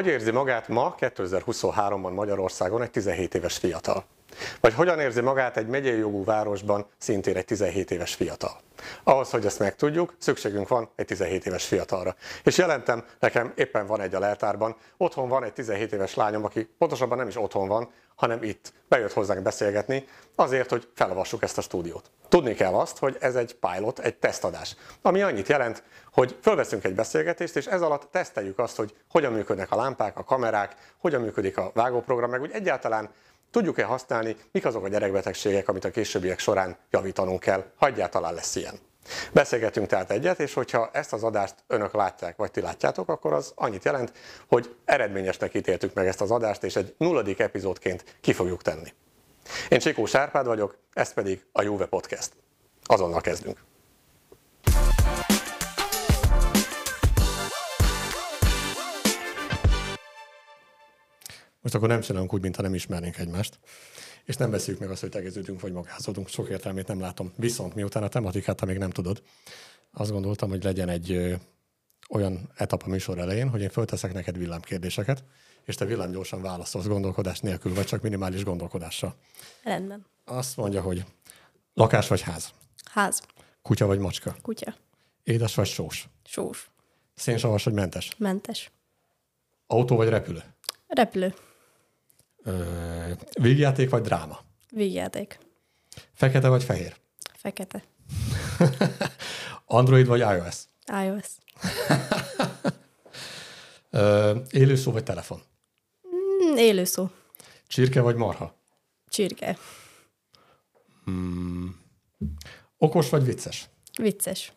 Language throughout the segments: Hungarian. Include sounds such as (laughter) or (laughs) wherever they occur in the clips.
Hogy érzi magát ma, 2023-ban Magyarországon egy 17 éves fiatal? Vagy hogyan érzi magát egy megyei jogú városban szintén egy 17 éves fiatal? Ahhoz, hogy ezt megtudjuk, szükségünk van egy 17 éves fiatalra. És jelentem, nekem éppen van egy a leltárban, otthon van egy 17 éves lányom, aki pontosabban nem is otthon van, hanem itt. Bejött hozzánk beszélgetni, azért, hogy felavassuk ezt a stúdiót. Tudni kell azt, hogy ez egy pilot, egy tesztadás, ami annyit jelent, hogy fölveszünk egy beszélgetést, és ez alatt teszteljük azt, hogy hogyan működnek a lámpák, a kamerák, hogyan működik a vágóprogram, meg úgy egyáltalán tudjuk-e használni, mik azok a gyerekbetegségek, amit a későbbiek során javítanunk kell, ha egyáltalán lesz ilyen. Beszélgetünk tehát egyet, és hogyha ezt az adást önök látják, vagy ti látjátok, akkor az annyit jelent, hogy eredményesnek ítéltük meg ezt az adást, és egy nulladik epizódként ki fogjuk tenni. Én Csikó Sárpád vagyok, ez pedig a Juve Podcast. Azonnal kezdünk. Most akkor nem csinálunk úgy, mintha nem ismernénk egymást, és nem beszéljük meg azt, hogy tegeződünk vagy magázódunk. Sok értelmét nem látom. Viszont miután a tematikát, ha még nem tudod, azt gondoltam, hogy legyen egy ö, olyan etap a műsor elején, hogy én fölteszek neked villámkérdéseket, és te villámgyorsan válaszolsz gondolkodás nélkül, vagy csak minimális gondolkodással. Rendben. Azt mondja, hogy lakás vagy ház, Ház. kutya vagy macska, Kutya. édes vagy sós, Sós. szénsavas vagy mentes, Mentes. autó vagy repülő, Repülő. Ö, vígjáték vagy dráma, Vígjáték. fekete vagy fehér, Fekete. (laughs) Android vagy iOS, iOS. (laughs) Ö, élőszó vagy telefon, Mm, élő szó. csirke vagy marha, Csirke. okos vagy vicces, Vicces.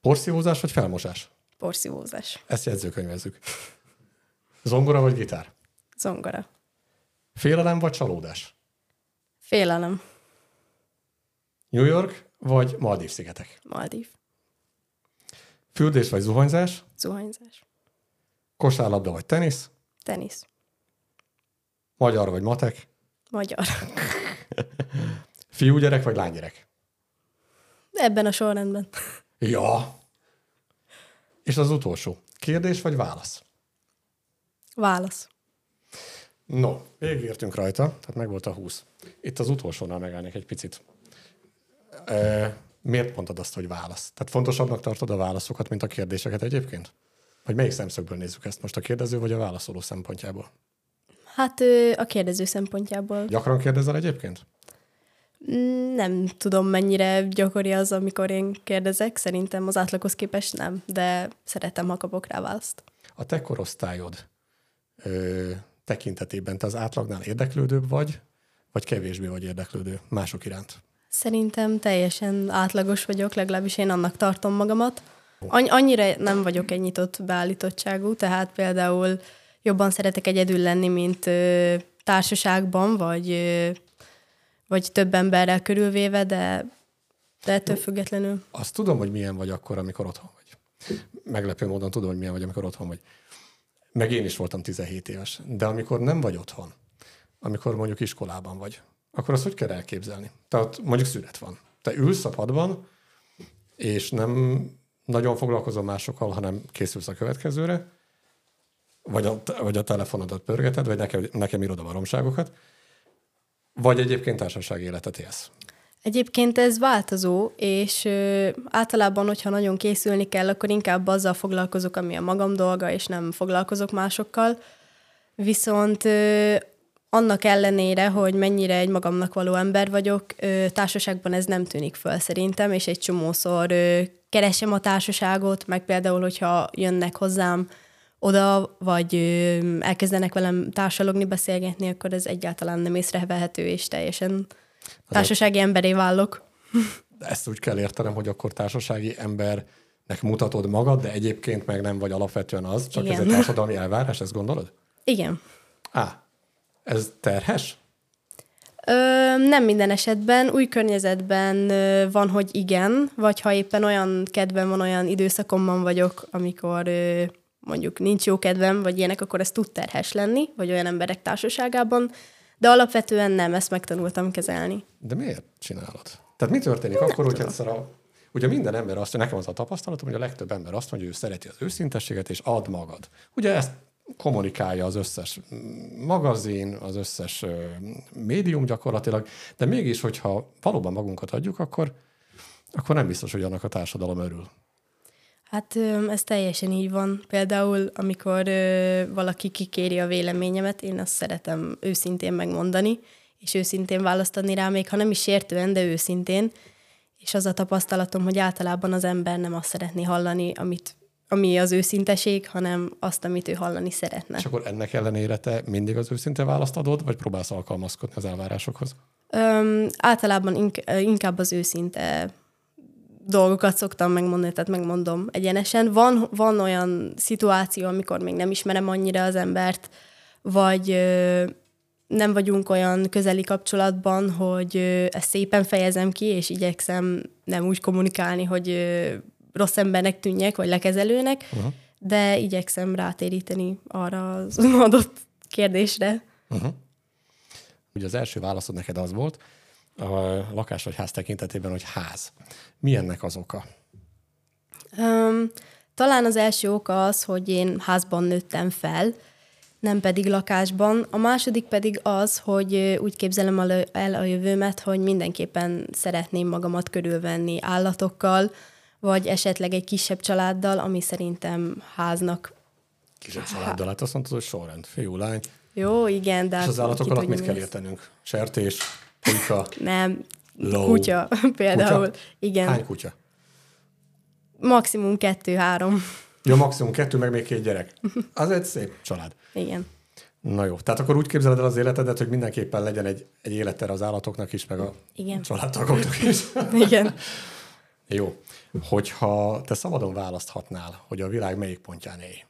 porszívózás vagy felmosás, Porszívózás. ezt jegyzőkönyvezzük, zongora vagy gitár, Zongora. félelem vagy csalódás, Félelem. New York vagy Maldív-szigetek, Maldív. fürdés vagy zuhanyzás, Zuhanyzás. kosárlabda vagy tenisz, Tenisz. magyar vagy matek, Magyar. (laughs) fiúgyerek vagy lánygyerek. Ebben a sorrendben. Ja. És az utolsó. Kérdés vagy válasz? Válasz. No, végigértünk rajta, tehát meg volt a 20. Itt az utolsónál megállnék egy picit. E, miért mondtad azt, hogy válasz? Tehát fontosabbnak tartod a válaszokat, mint a kérdéseket egyébként? Vagy melyik szemszögből nézzük ezt most, a kérdező vagy a válaszoló szempontjából? Hát a kérdező szempontjából Gyakran kérdezel egyébként? mm, nem tudom, mennyire gyakori az, amikor én kérdezek. Szerintem az átlaghoz képest nem, de szeretem, ha kapok rá választ. A te korosztályod ö, tekintetében te az átlagnál érdeklődőbb vagy, vagy kevésbé vagy érdeklődő mások iránt? Szerintem teljesen átlagos vagyok, legalábbis én annak tartom magamat. Annyira nem vagyok egy nyitott beállítottságú, tehát például jobban szeretek egyedül lenni, mint ö, társaságban, vagy, ö, vagy több emberrel körülvéve, de, de ettől függetlenül. Azt tudom, hogy milyen vagy akkor, amikor otthon vagy. Meglepő módon tudom, hogy milyen vagy, amikor otthon vagy. Meg én is voltam 17 éves. De amikor nem vagy otthon, amikor mondjuk iskolában vagy, akkor azt hogy kell elképzelni? Tehát mondjuk szünet van. Te ülsz a padban, és nem nagyon foglalkozol másokkal, hanem készülsz a következőre, vagy a, vagy a telefonodat pörgeted, vagy nekem, nekem írod a baromságokat, vagy egyébként társasági életet élsz. Egyébként ez változó, és ö, általában, hogyha nagyon készülni kell, akkor inkább azzal foglalkozok, ami a magam dolga, és nem foglalkozok másokkal. Viszont ö, annak ellenére, hogy mennyire egy magamnak való ember vagyok, ö, társaságban ez nem tűnik föl szerintem, és egy csomószor ö, keresem a társaságot, meg például, hogyha jönnek hozzám oda, vagy ö, elkezdenek velem társalogni, beszélgetni, akkor ez egyáltalán nem észrevehető, és teljesen társasági emberé válok. De ezt úgy kell értenem, hogy akkor társasági embernek mutatod magad, de egyébként meg nem vagy alapvetően az, csak Igen. ez egy társadalmi elvárás, ezt gondolod? Igen. Á, ez terhes? Ö, nem minden esetben, új környezetben ö, van, hogy igen, vagy ha éppen olyan kedvem van, olyan időszakomban vagyok, amikor ö, mondjuk nincs jó kedvem, vagy ilyenek, akkor ez tud terhes lenni, vagy olyan emberek társaságában, de alapvetően nem, ezt megtanultam kezelni. De miért csinálod? Tehát mi történik akkor, hogy egyszer a... Ugye minden ember azt, nekem az a tapasztalatom, hogy a legtöbb ember azt mondja, hogy ő szereti az őszintességet, és ad magad. Ugye ezt kommunikálja az összes magazin, az összes médium gyakorlatilag, de mégis, hogyha valóban magunkat adjuk, akkor, akkor nem biztos, hogy annak a társadalom örül. Hát ez teljesen így van. Például, amikor ö, valaki kikéri a véleményemet, én azt szeretem őszintén megmondani, és őszintén választani rá, még ha nem is értően, de őszintén. És az a tapasztalatom, hogy általában az ember nem azt szeretné hallani, amit, ami az őszinteség, hanem azt, amit ő hallani szeretne. És akkor ennek ellenére te mindig az őszinte választ adod, vagy próbálsz alkalmazkodni az elvárásokhoz? Öm, általában inkább az őszinte dolgokat szoktam megmondani, tehát megmondom egyenesen. Van, van olyan szituáció, amikor még nem ismerem annyira az embert, vagy ö, nem vagyunk olyan közeli kapcsolatban, hogy ö, ezt szépen fejezem ki, és igyekszem nem úgy kommunikálni, hogy ö, rossz embernek tűnjek, vagy lekezelőnek, uh-huh. de igyekszem rátéríteni arra az (laughs) adott kérdésre. Uh-huh. Ugye az első válaszod neked az volt, a lakás vagy ház tekintetében, hogy ház. Mi ennek az oka? Um, talán az első oka az, hogy én házban nőttem fel, nem pedig lakásban. A második pedig az, hogy úgy képzelem el a jövőmet, hogy mindenképpen szeretném magamat körülvenni állatokkal, vagy esetleg egy kisebb családdal, ami szerintem háznak. Kisebb családdal, hát azt mondtad, hogy sorrend, fiú, lány. Jó, igen, de... És az állatok alatt mit kell értenünk? Sertés, Pulyka. Nem, Low. (laughs) kutya például. Kutya? Igen. Hány kutya? Maximum kettő-három. Jó, maximum kettő, meg még két gyerek. (laughs) Az egy szép család. Igen. Na jó, tehát akkor úgy képzeled el az életedet, hogy mindenképpen legyen egy, egy élettere az állatoknak is, meg a Igen. családtagoknak is. (laughs) Igen. jó. Hogyha te szabadon választhatnál, hogy a világ melyik pontján élj,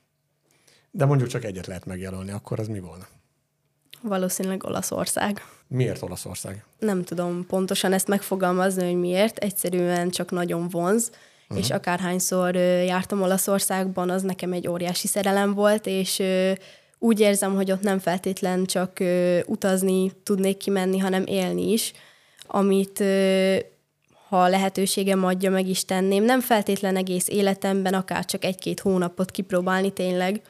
de mondjuk csak egyet lehet megjelölni, akkor az mi volna? Valószínűleg Olaszország. Miért Olaszország? Nem tudom pontosan ezt megfogalmazni, hogy miért. Egyszerűen csak nagyon vonz, uh-huh. és akárhányszor jártam Olaszországban, az nekem egy óriási szerelem volt, és úgy érzem, hogy ott nem feltétlen csak utazni tudnék kimenni, hanem élni is, amit ha lehetőségem adja, meg is tenném. Nem feltétlen egész életemben, akár csak egy-két hónapot kipróbálni tényleg.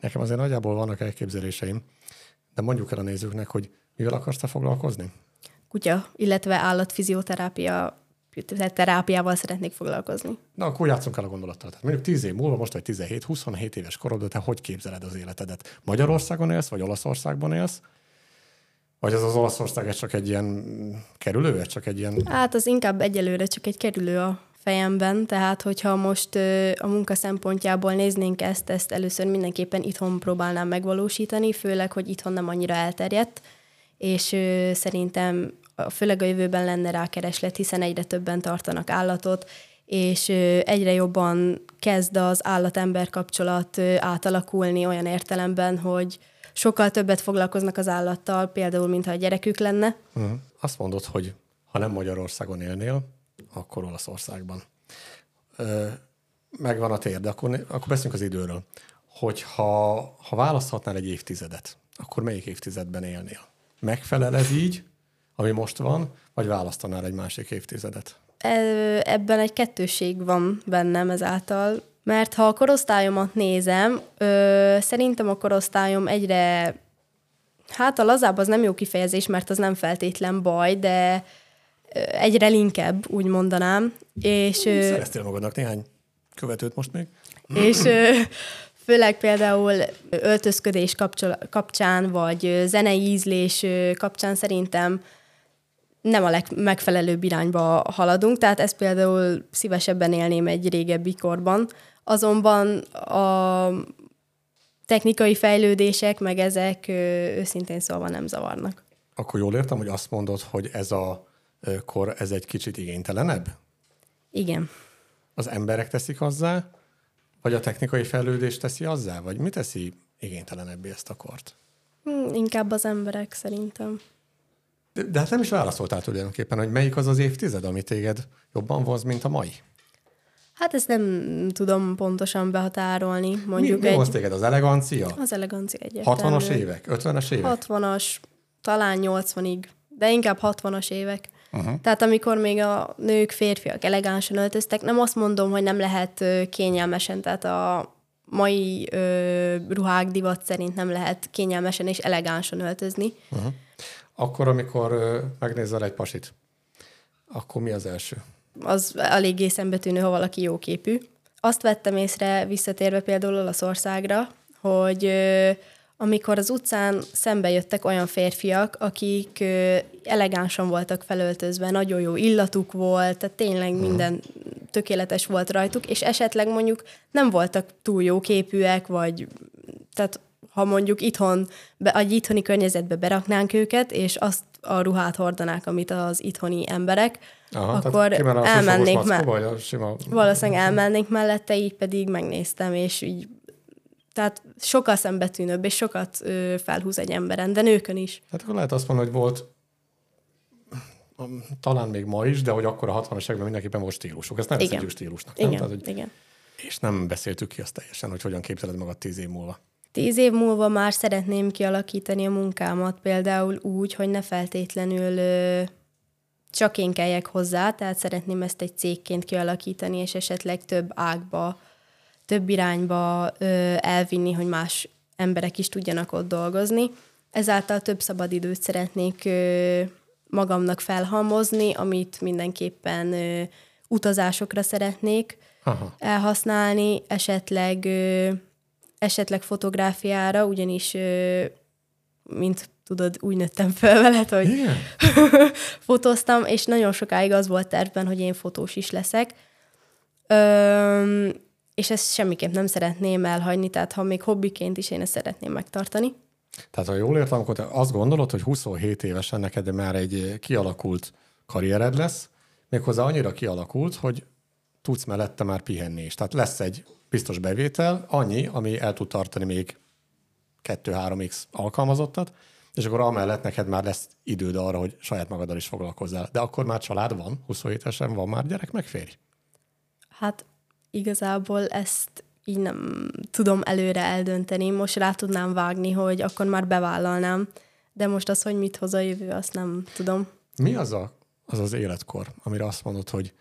Nekem azért nagyjából vannak elképzeléseim, de mondjuk el a nézőknek, hogy mivel akarsz te foglalkozni? Kutya, illetve állatfizioterápia terápiával szeretnék foglalkozni. Na, akkor játszunk el a gondolattal. Tehát mondjuk 10 év múlva, most vagy 17, 27 éves korod, te hogy képzeled az életedet? Magyarországon élsz, vagy Olaszországban élsz? Vagy az az Olaszország csak egy ilyen kerülő, csak egy ilyen... Hát az inkább egyelőre csak egy kerülő a fejemben, tehát hogyha most a munka szempontjából néznénk ezt, ezt először mindenképpen itthon próbálnám megvalósítani, főleg, hogy itthon nem annyira elterjedt, és szerintem főleg a jövőben lenne rá kereslet, hiszen egyre többen tartanak állatot, és egyre jobban kezd az állat-ember kapcsolat átalakulni olyan értelemben, hogy sokkal többet foglalkoznak az állattal, például, mintha a gyerekük lenne. Uh-huh. Azt mondod, hogy ha nem Magyarországon élnél, akkor Olaszországban. Megvan a tér, akkor, akkor beszélünk az időről. Hogyha ha választhatnál egy évtizedet, akkor melyik évtizedben élnél? Megfelel ez így, ami most van, vagy választanál egy másik évtizedet? Ebben egy kettőség van bennem ezáltal, mert ha a korosztályomat nézem, ö, szerintem a korosztályom egyre, hát a lazább az nem jó kifejezés, mert az nem feltétlen baj, de egyre linkebb, úgy mondanám. És, Szereztél magadnak néhány követőt most még? És főleg például öltözködés kapcsán, vagy zenei ízlés kapcsán szerintem nem a legmegfelelőbb irányba haladunk, tehát ezt például szívesebben élném egy régebbi korban. Azonban a technikai fejlődések, meg ezek őszintén szólva nem zavarnak. Akkor jól értem, hogy azt mondod, hogy ez a kor ez egy kicsit igénytelenebb? Igen. Az emberek teszik azzá, vagy a technikai fejlődés teszi azzá, vagy mi teszi igénytelenebbé ezt a kort? Hmm, inkább az emberek szerintem. De, de hát nem is válaszoltál tulajdonképpen, hogy melyik az az évtized, ami téged jobban vonz, mint a mai? Hát ezt nem tudom pontosan behatárolni. Mondjuk mi, mi egy... téged? Az elegancia? Az elegancia egyértelmű. 60-as évek? 50-es évek? 60-as, talán 80-ig, de inkább 60-as évek. Uh-huh. Tehát amikor még a nők, férfiak elegánsan öltöztek, nem azt mondom, hogy nem lehet kényelmesen, tehát a mai ö, ruhák divat szerint nem lehet kényelmesen és elegánsan öltözni. Uh-huh. Akkor, amikor ö, megnézel egy pasit, akkor mi az első? Az eléggé szembetűnő, ha valaki jóképű. Azt vettem észre, visszatérve például Olaszországra, hogy ö, amikor az utcán szembe jöttek olyan férfiak, akik ö, elegánsan voltak felöltözve, nagyon jó illatuk volt, tehát tényleg minden tökéletes volt rajtuk, és esetleg mondjuk nem voltak túl jó képűek, vagy tehát ha mondjuk itthon, be, egy itthoni környezetbe beraknánk őket, és azt a ruhát hordanák, amit az itthoni emberek, Aha, akkor elmennék me-. Valószínűleg elmennék mellette, így pedig megnéztem, és így tehát sokkal szembetűnőbb, és sokat ö, felhúz egy emberen, de nőkön is. Tehát akkor lehet azt mondani, hogy volt talán még ma is, de hogy akkor a 60-as években mindenképpen volt stílusok. Ezt nem igen. stílusnak. Nem? Igen, Tehát, hogy... igen. És nem beszéltük ki azt teljesen, hogy hogyan képzeled magad tíz év múlva. Tíz év múlva már szeretném kialakítani a munkámat, például úgy, hogy ne feltétlenül ö, csak én kelljek hozzá, tehát szeretném ezt egy cégként kialakítani, és esetleg több ágba, több irányba elvinni, hogy más emberek is tudjanak ott dolgozni. Ezáltal több szabadidőt szeretnék magamnak felhalmozni, amit mindenképpen utazásokra szeretnék Aha. elhasználni, esetleg esetleg fotográfiára, ugyanis mint tudod, úgy nőttem fel veled, hogy yeah. (laughs) fotóztam, és nagyon sokáig az volt tervben, hogy én fotós is leszek. Ö, és ezt semmiképp nem szeretném elhagyni, tehát ha még hobbiként is én ezt szeretném megtartani. Tehát ha jól értem, akkor te azt gondolod, hogy 27 évesen neked már egy kialakult karriered lesz, méghozzá annyira kialakult, hogy tudsz mellette már pihenni is. Tehát lesz egy biztos bevétel, annyi, ami el tud tartani még 2-3x alkalmazottat, és akkor amellett neked már lesz időd arra, hogy saját magaddal is foglalkozzál. De akkor már család van, 27 évesen van már gyerek, meg férj? Hát igazából ezt így nem tudom előre eldönteni. Most rá tudnám vágni, hogy akkor már bevállalnám, de most az, hogy mit hoz a jövő, azt nem tudom. Mi az a, az, az életkor, amire azt mondod, hogy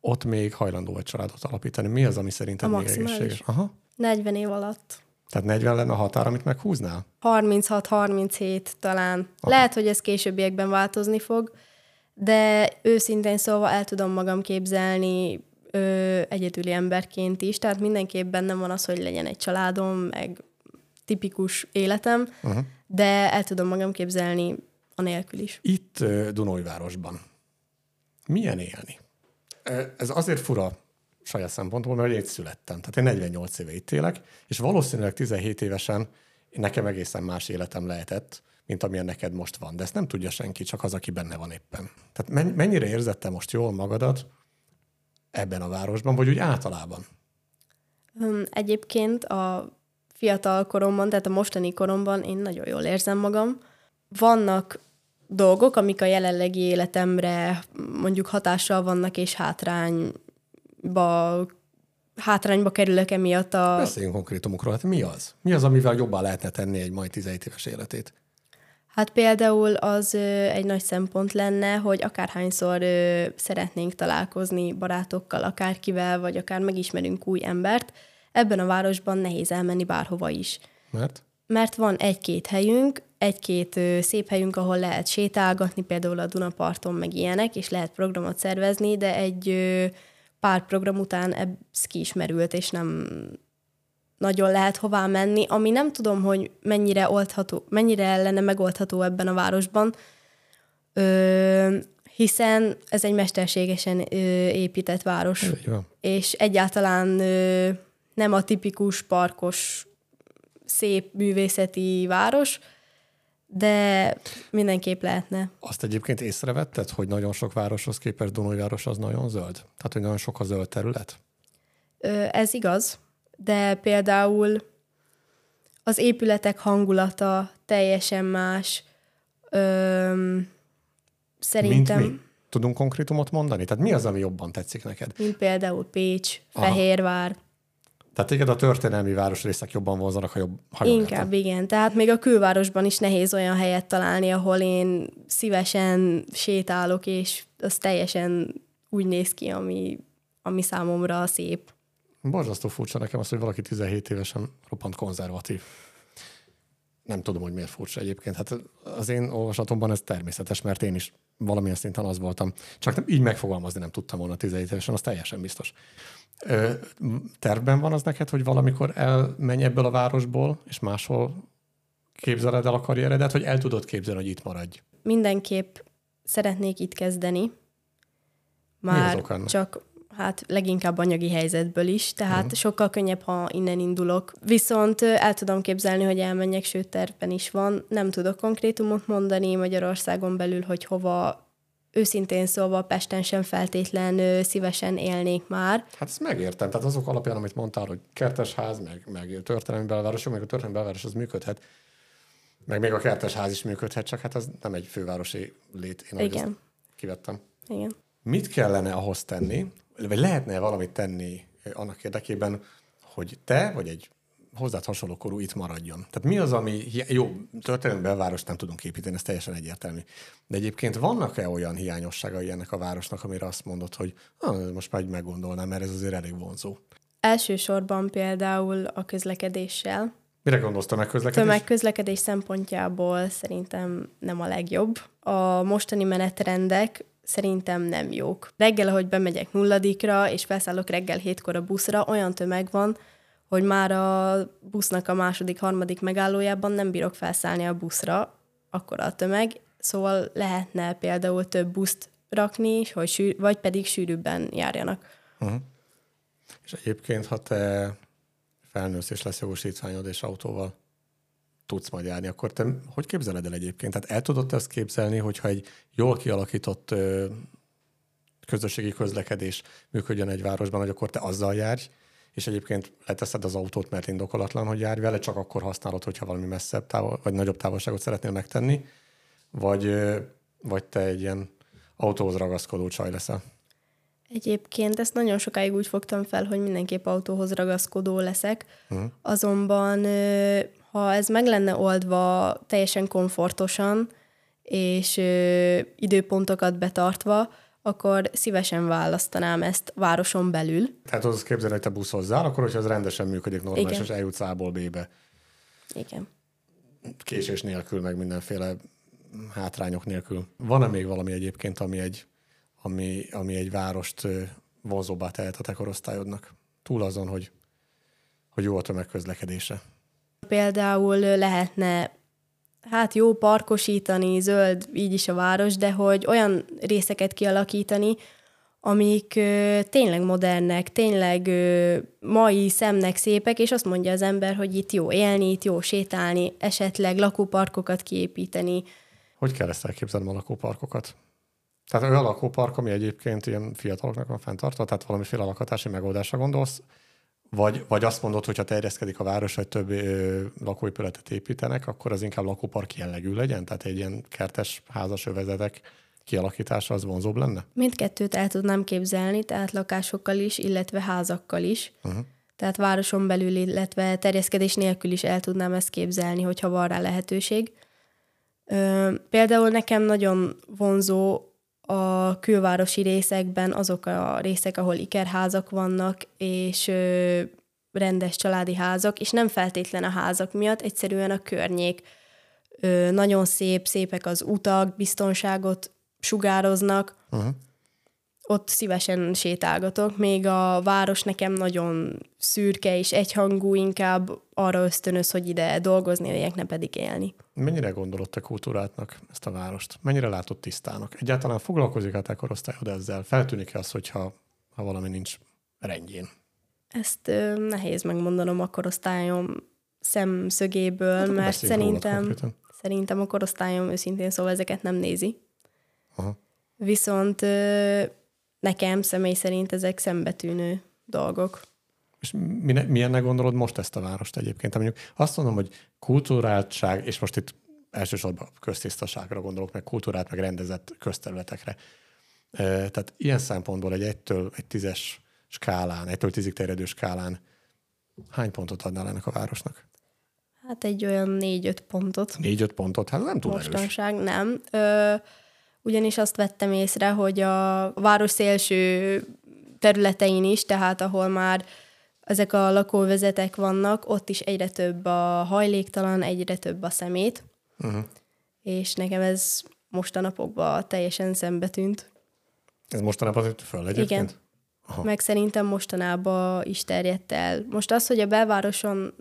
ott még hajlandó vagy családot alapítani? Mi az, ami szerinted a még egészséges? Aha. 40 év alatt. Tehát 40 lenne a határ, amit meghúznál? 36-37 talán. Aha. Lehet, hogy ez későbbiekben változni fog, de őszintén szóval el tudom magam képzelni ö, egyedüli emberként is, tehát mindenképp bennem van az, hogy legyen egy családom, meg tipikus életem, uh-huh. de el tudom magam képzelni anélkül is. Itt Dunajvárosban milyen élni? Ez azért fura saját szempontból, mert én születtem. Tehát én 48 éve itt élek, és valószínűleg 17 évesen nekem egészen más életem lehetett, mint amilyen neked most van. De ezt nem tudja senki, csak az, aki benne van éppen. Tehát mennyire érzed te most jól magadat ebben a városban, vagy úgy általában? Egyébként a fiatal koromban, tehát a mostani koromban én nagyon jól érzem magam. Vannak dolgok, amik a jelenlegi életemre mondjuk hatással vannak, és hátrányba hátrányba kerülök emiatt a... Beszéljünk konkrétumokról, hát mi az? Mi az, amivel jobban lehetne tenni egy majd 17 éves életét? Hát például az ö, egy nagy szempont lenne, hogy akárhányszor ö, szeretnénk találkozni barátokkal, akárkivel, vagy akár megismerünk új embert, ebben a városban nehéz elmenni bárhova is. Mert? Mert van egy-két helyünk, egy-két ö, szép helyünk, ahol lehet sétálgatni, például a Dunaparton, meg ilyenek, és lehet programot szervezni, de egy ö, pár program után ez kiismerült, és nem nagyon lehet hová menni, ami nem tudom, hogy mennyire oldható, mennyire lenne megoldható ebben a városban, ö, hiszen ez egy mesterségesen ö, épített város, és egyáltalán ö, nem a tipikus parkos, szép művészeti város, de mindenképp lehetne. Azt egyébként észrevetted, hogy nagyon sok városhoz képest Dunajváros az nagyon zöld? Tehát, hogy nagyon sok a zöld terület? Ö, ez igaz de például az épületek hangulata teljesen más. Öm, szerintem... Mint mi? Tudunk konkrétumot mondani? Tehát mi az, ami jobban tetszik neked? Mint például Pécs, Aha. Fehérvár. Tehát téged a történelmi városrészek jobban vonzanak, ha jobb ha jól Inkább értem. igen. Tehát még a külvárosban is nehéz olyan helyet találni, ahol én szívesen sétálok, és az teljesen úgy néz ki, ami, ami számomra szép. Borzasztó furcsa nekem az, hogy valaki 17 évesen roppant konzervatív. Nem tudom, hogy miért furcsa egyébként. Hát az én olvasatomban ez természetes, mert én is valamilyen szinten az voltam. Csak nem, így megfogalmazni nem tudtam volna 17 évesen, az teljesen biztos. Ö, tervben van az neked, hogy valamikor elmenj ebből a városból, és máshol képzeled el a karrieredet, hogy el tudod képzelni, hogy itt maradj? Mindenképp szeretnék itt kezdeni. Már csak hát leginkább anyagi helyzetből is, tehát uh-huh. sokkal könnyebb, ha innen indulok. Viszont el tudom képzelni, hogy elmenjek, sőt tervben is van. Nem tudok konkrétumot mondani Magyarországon belül, hogy hova őszintén szólva Pesten sem feltétlen ö, szívesen élnék már. Hát ezt megértem. Tehát azok alapján, amit mondtál, hogy kertesház, meg, meg történelmi belvárosok, meg a történelmi belváros az működhet, meg még a kertesház is működhet, csak hát az nem egy fővárosi lét. Én Igen. kivettem. Igen. Mit kellene ahhoz tenni, vagy lehetne valamit tenni eh, annak érdekében, hogy te, vagy egy hozzád hasonló korú itt maradjon? Tehát mi az, ami, hi- jó, történelmi belvárost nem tudunk építeni, ez teljesen egyértelmű. De egyébként vannak-e olyan hiányosságai ennek a városnak, amire azt mondod, hogy ah, most már így meggondolnám, mert ez azért elég vonzó. Elsősorban például a közlekedéssel. Mire gondolsz a megközlekedés? Tömegközlekedés szempontjából szerintem nem a legjobb. A mostani menetrendek szerintem nem jók. Reggel, ahogy bemegyek nulladikra, és felszállok reggel hétkor a buszra, olyan tömeg van, hogy már a busznak a második, harmadik megállójában nem bírok felszállni a buszra, akkor a tömeg, szóval lehetne például több buszt rakni, hogy sűr, vagy pedig sűrűbben járjanak. És egyébként, ha te felnősz és lesz jogosítványod és autóval tudsz majd járni, akkor te hogy képzeled el egyébként? Tehát el tudod te azt képzelni, hogyha egy jól kialakított közösségi közlekedés működjön egy városban, hogy akkor te azzal járj, és egyébként leteszed az autót, mert indokolatlan, hogy járj vele, csak akkor használod, hogyha valami messzebb távol, vagy nagyobb távolságot szeretnél megtenni, vagy, vagy te egy ilyen autóhoz ragaszkodó csaj leszel. Egyébként ezt nagyon sokáig úgy fogtam fel, hogy mindenképp autóhoz ragaszkodó leszek. Uh-huh. Azonban, ha ez meg lenne oldva teljesen komfortosan, és ö, időpontokat betartva, akkor szívesen választanám ezt városon belül. Tehát az képzelni, hogy te buszozzál, akkor hogyha ez rendesen működik normális, Igen. és eljutsz A-ból B-be. Igen. késés nélkül, meg mindenféle hátrányok nélkül. Van-e még valami egyébként, ami egy, ami, ami egy várost vonzóbbá tehet a te korosztályodnak? Túl azon, hogy, hogy jó a tömegközlekedése. Például lehetne hát jó parkosítani, zöld így is a város, de hogy olyan részeket kialakítani, amik ö, tényleg modernek, tényleg ö, mai szemnek szépek, és azt mondja az ember, hogy itt jó élni, itt jó sétálni, esetleg lakóparkokat kiépíteni. Hogy kell ezt elképzelni a lakóparkokat? Tehát olyan lakópark, ami egyébként ilyen fiataloknak van fenntartva, tehát valamiféle lakatási megoldásra gondolsz, vagy, vagy azt mondod, hogy ha terjeszkedik a város, hogy több ö, lakóépületet építenek, akkor az inkább lakópark jellegű legyen? Tehát egy ilyen kertes házas övezetek kialakítása az vonzóbb lenne? Mindkettőt el tudnám képzelni, tehát lakásokkal is, illetve házakkal is. Uh-huh. Tehát városon belül, illetve terjeszkedés nélkül is el tudnám ezt képzelni, hogyha van rá lehetőség. Ö, például nekem nagyon vonzó a külvárosi részekben azok a részek, ahol ikerházak vannak, és ö, rendes családi házak, és nem feltétlen a házak miatt, egyszerűen a környék. Ö, nagyon szép, szépek az utak, biztonságot sugároznak, Uh-huh. ott szívesen sétálgatok, még a város nekem nagyon szürke és egyhangú, inkább arra ösztönöz, hogy ide dolgozni ne pedig élni. Mennyire gondolod te kultúrátnak ezt a várost? Mennyire látod tisztának? Egyáltalán foglalkozik a te korosztályod ezzel? Feltűnik-e az, hogyha ha valami nincs rendjén? Ezt ö, nehéz megmondanom a korosztályom szemszögéből, Hát mert szerintem, szerintem a korosztályom őszintén szóval ezeket nem nézi. Aha. Viszont ö, nekem személy szerint ezek szembetűnő dolgok. És mi, milyennek gondolod most ezt a várost egyébként? Tehát Mondjuk azt mondom, hogy kulturáltság, és most itt elsősorban köztisztaságra gondolok, meg kultúrát, meg rendezett közterületekre. Tehát ilyen szempontból egy egytől egy tízes skálán, egytől tízig terjedő skálán Hány pontot adnál ennek a városnak? Hát egy olyan négy-öt pontot. Négy-öt pontot? Hát nem túl erős. Mostanság nem. Ö, ugyanis azt vettem észre, hogy a város szélső területein is, tehát ahol már ezek a lakóvezetek vannak, ott is egyre több a hajléktalan, egyre több a szemét. Uh-huh. És nekem ez mostanapokban teljesen szembe tűnt. Ez mostanában tűnt föl egyébként? Igen. Aha. Meg szerintem mostanában is terjedt el. Most az, hogy a belvároson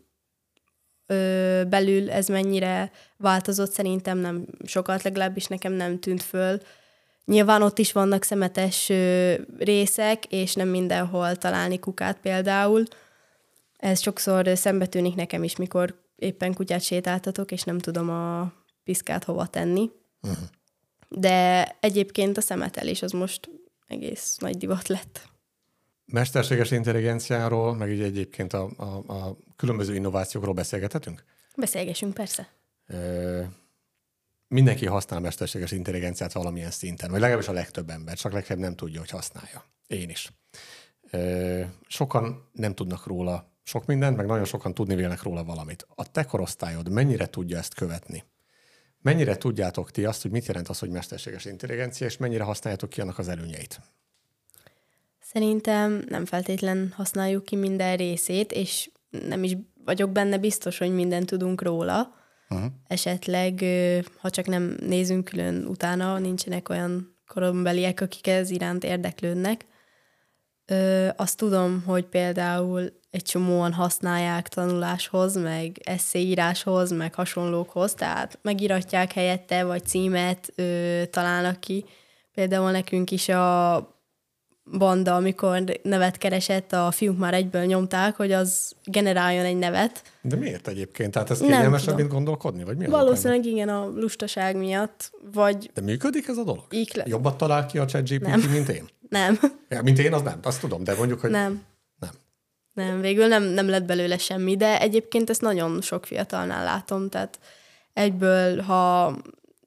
ö, belül ez mennyire változott, szerintem nem sokat, legalábbis nekem nem tűnt föl. Nyilván ott is vannak szemetes részek, és nem mindenhol találni kukát például. Ez sokszor szembe tűnik nekem is, mikor éppen kutyát sétáltatok, és nem tudom a piszkát hova tenni. Uh-huh. De egyébként a szemetelés az most egész nagy divat lett. Mesterséges intelligenciáról, meg így egyébként a, a, a különböző innovációkról beszélgethetünk? Beszélgessünk, persze. Mindenki használ mesterséges intelligenciát valamilyen szinten, vagy legalábbis a legtöbb ember, csak legfeljebb nem tudja, hogy használja. Én is. Sokan nem tudnak róla sok mindent, meg nagyon sokan tudni vélnek róla valamit. A te korosztályod mennyire tudja ezt követni? Mennyire tudjátok ti azt, hogy mit jelent az, hogy mesterséges intelligencia, és mennyire használjátok ki annak az előnyeit? Szerintem nem feltétlen használjuk ki minden részét, és nem is vagyok benne biztos, hogy mindent tudunk róla. Uh-huh. Esetleg, ha csak nem nézünk külön utána, nincsenek olyan korombeliek, akik ez iránt érdeklődnek. Ö, azt tudom, hogy például egy csomóan használják tanuláshoz, meg eszéíráshoz, meg hasonlókhoz, tehát megiratják helyette, vagy címet ö, találnak ki. Például nekünk is a banda, amikor nevet keresett, a fiúk már egyből nyomták, hogy az generáljon egy nevet. De miért egyébként? Tehát ez kényelmesebb, mint gondolkodni? Vagy mi Valószínűleg igen, a lustaság miatt, vagy... De működik ez a dolog? le... Jobbat talál ki a ChatGPT, mint én? (laughs) Nem. Ja, mint én, az nem, azt tudom, de mondjuk, hogy... Nem. Nem. Nem, végül nem, nem lett belőle semmi, de egyébként ezt nagyon sok fiatalnál látom, tehát egyből, ha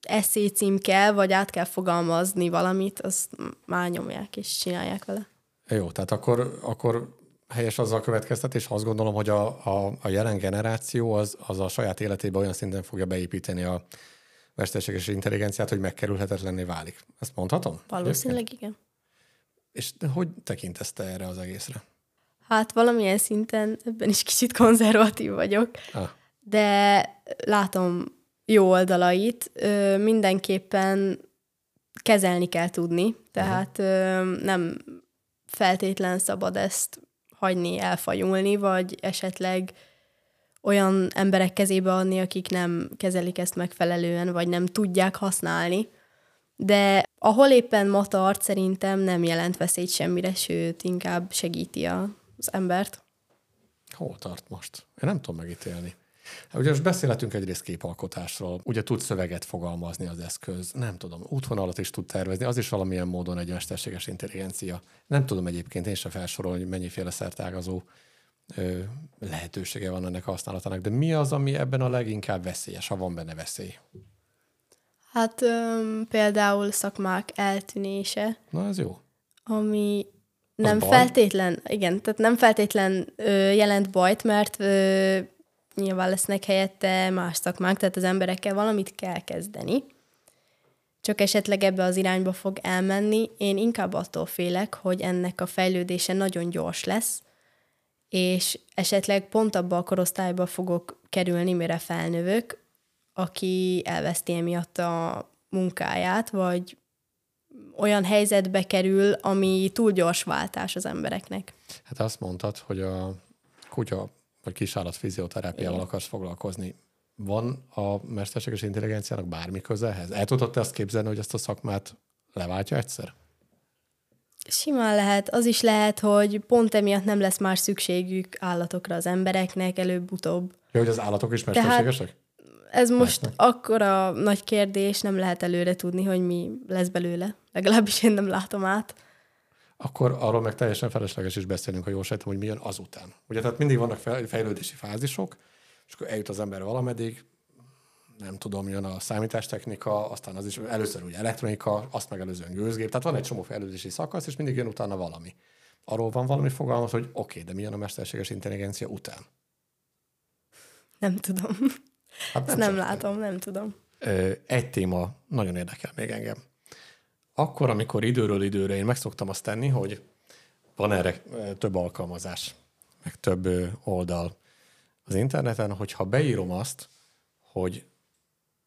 eszécím kell, vagy át kell fogalmazni valamit, azt már nyomják és csinálják vele. Jó, tehát akkor, akkor helyes azzal a következtetés, azt gondolom, hogy a, a, a jelen generáció az, az a saját életébe olyan szinten fogja beépíteni a mesterséges intelligenciát, hogy megkerülhetetlenné válik. Ezt mondhatom? Valószínűleg Egyébként? igen. És hogy tekintesz te erre az egészre? Hát valamilyen szinten ebben is kicsit konzervatív vagyok, ah. de látom jó oldalait ö, mindenképpen kezelni kell tudni, tehát ö, nem feltétlen szabad ezt hagyni elfajulni, vagy esetleg olyan emberek kezébe adni, akik nem kezelik ezt megfelelően, vagy nem tudják használni. De ahol éppen ma tart, szerintem nem jelent veszélyt semmire, sőt, inkább segíti az embert. Hol tart most? Én nem tudom megítélni. Hát ugye most beszélhetünk egyrészt képalkotásról, ugye tud szöveget fogalmazni az eszköz, nem tudom, útvonalat is tud tervezni, az is valamilyen módon egy mesterséges intelligencia. Nem tudom egyébként én sem felsorolni, hogy mennyiféle szertágazó ö, lehetősége van ennek a használatának, de mi az, ami ebben a leginkább veszélyes, ha van benne veszély? Hát öm, például szakmák eltűnése. Na, ez jó. Ami nem feltétlen, igen, tehát nem feltétlen ö, jelent bajt, mert ö, nyilván lesznek helyette más szakmák, tehát az emberekkel valamit kell kezdeni. Csak esetleg ebbe az irányba fog elmenni. Én inkább attól félek, hogy ennek a fejlődése nagyon gyors lesz, és esetleg pont abba a korosztályba fogok kerülni, mire felnövök, aki elveszti emiatt a munkáját, vagy olyan helyzetbe kerül, ami túl gyors váltás az embereknek. Hát azt mondtad, hogy a kutya vagy kisállat fizioterápiával akarsz foglalkozni. Van a mesterséges intelligenciának bármi köze ehhez? El tudod te azt képzelni, hogy ezt a szakmát leváltja egyszer? Simán lehet. Az is lehet, hogy pont emiatt nem lesz már szükségük állatokra az embereknek előbb-utóbb. Ja, hogy az állatok is mesterségesek? Tehát ez most Lehetnek. akkora nagy kérdés, nem lehet előre tudni, hogy mi lesz belőle. Legalábbis én nem látom át akkor arról meg teljesen felesleges is beszélünk, ha jól sejtem, hogy mi jön azután. Ugye, tehát mindig vannak fejlődési fázisok, és akkor eljut az ember valameddig, nem tudom, jön a számítástechnika, aztán az is először ugye elektronika, azt megelőzően gőzgép, tehát van egy csomó fejlődési szakasz, és mindig jön utána valami. arról van valami fogalmat, hogy oké, okay, de milyen a mesterséges intelligencia után? Nem tudom. Hát nem, nem látom, nem tudom. Egy téma nagyon érdekel még engem. Akkor, amikor időről időre én meg szoktam azt tenni, hogy van erre több alkalmazás, meg több oldal az interneten, hogyha beírom azt, hogy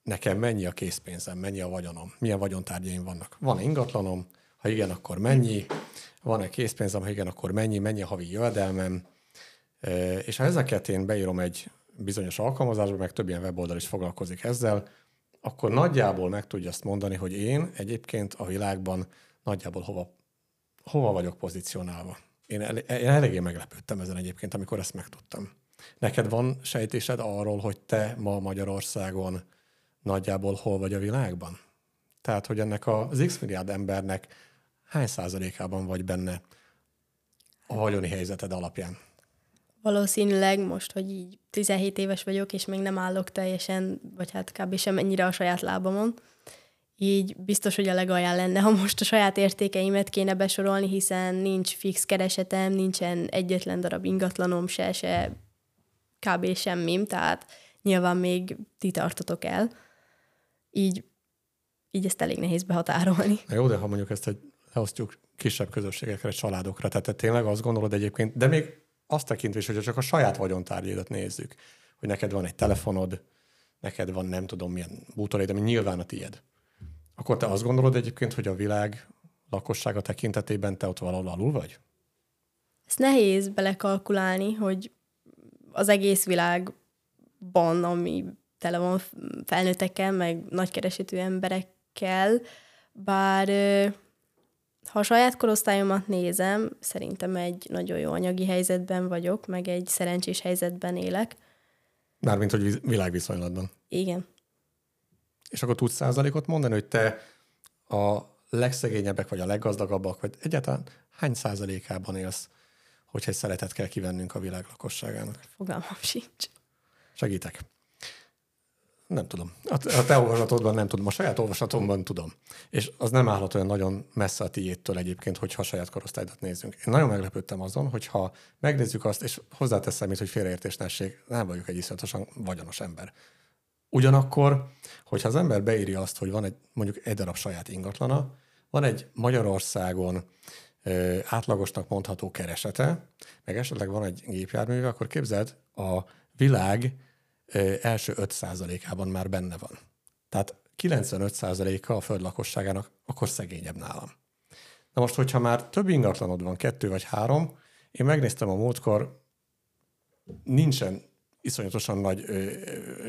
nekem mennyi a készpénzem, mennyi a vagyonom, milyen vagyontárgyaim vannak. Van ingatlanom, ha igen, akkor mennyi, van-e készpénzem, ha igen, akkor mennyi, mennyi a havi jövedelmem, és ha ezeket én beírom egy bizonyos alkalmazásba, meg több ilyen weboldal is foglalkozik ezzel, akkor nagyjából meg tudja azt mondani, hogy én egyébként a világban nagyjából hova, hova vagyok pozícionálva. Én, el, én eléggé meglepődtem ezen egyébként, amikor ezt megtudtam. Neked van sejtésed arról, hogy te ma Magyarországon nagyjából hol vagy a világban? Tehát, hogy ennek az x milliárd embernek hány százalékában vagy benne a vagyoni helyzeted alapján? Valószínűleg most, hogy így 17 éves vagyok, és még nem állok teljesen, vagy hát kb. sem ennyire a saját lábamon, így biztos, hogy a legalján lenne, ha most a saját értékeimet kéne besorolni, hiszen nincs fix keresetem, nincsen egyetlen darab ingatlanom se, se kb. semmim, tehát nyilván még ti tartotok el. Így, így ezt elég nehéz behatárolni. Na jó, de ha mondjuk ezt egy leosztjuk kisebb közösségekre, családokra, tehát te tényleg azt gondolod egyébként, de még azt tekintve is, hogyha csak a saját vagyontárgyédat nézzük, hogy neked van egy telefonod, neked van nem tudom milyen bútoraid, ami nyilván a tied, akkor te azt gondolod egyébként, hogy a világ lakossága tekintetében te ott valahol alul vagy? Ezt nehéz belekalkulálni, hogy az egész világban, ami tele van felnőttekkel, meg nagykeresetű emberekkel, bár ha a saját korosztályomat nézem, szerintem egy nagyon jó anyagi helyzetben vagyok, meg egy szerencsés helyzetben élek. Mármint, hogy világviszonylatban. Igen. És akkor tudsz százalékot mondani, hogy te a legszegényebbek, vagy a leggazdagabbak, vagy egyáltalán hány százalékában élsz, hogyha egy szeretet kell kivennünk a világ lakosságának? Fogalmam sincs. Segítek. Nem tudom. A te olvasatodban nem tudom, a saját olvasatomban tudom. És az nem állhat olyan nagyon messze a tiédtől egyébként, hogyha a saját korosztályodat nézzünk. Én nagyon meglepődtem azon, hogyha megnézzük azt, és hozzáteszem itt, hogy félreértés nem vagyok egy iszonyatosan vagyonos ember. Ugyanakkor, hogyha az ember beírja azt, hogy van egy mondjuk egy darab saját ingatlana, van egy Magyarországon ö, átlagosnak mondható keresete, meg esetleg van egy gépjárműve, akkor képzeld, a világ első 5%-ában már benne van. Tehát 95%-a a föld lakosságának akkor szegényebb nálam. Na most, hogyha már több ingatlanod van, kettő vagy három, én megnéztem a múltkor, nincsen iszonyatosan nagy ö,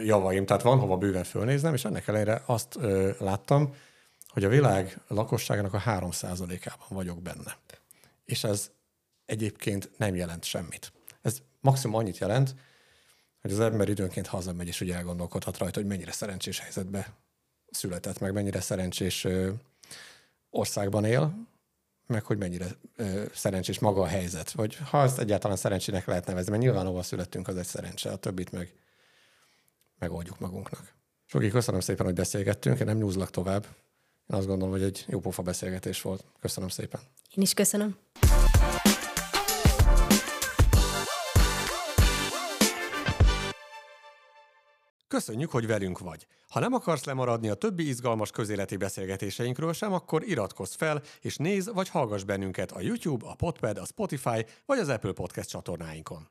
javaim, tehát van hova bőven fölnéznem, és ennek ellenére azt ö, láttam, hogy a világ lakosságának a 3%-ában vagyok benne. És ez egyébként nem jelent semmit. Ez maximum annyit jelent, hogy az ember időnként hazamegy, és ugye elgondolkodhat rajta, hogy mennyire szerencsés helyzetbe született, meg mennyire szerencsés ö, országban él, meg hogy mennyire ö, szerencsés maga a helyzet. Vagy ha ezt egyáltalán szerencsének lehet nevezni, mert nyilván ahol születtünk, az egy szerencse, a többit meg megoldjuk magunknak. Soki, köszönöm szépen, hogy beszélgettünk, én nem nyúzlak tovább. Én azt gondolom, hogy egy jó pofa beszélgetés volt. Köszönöm szépen. Én is köszönöm. Köszönjük, hogy velünk vagy! Ha nem akarsz lemaradni a többi izgalmas közéleti beszélgetéseinkről sem, akkor iratkozz fel, és nézz vagy hallgass bennünket a YouTube, a Podpad, a Spotify vagy az Apple Podcast csatornáinkon.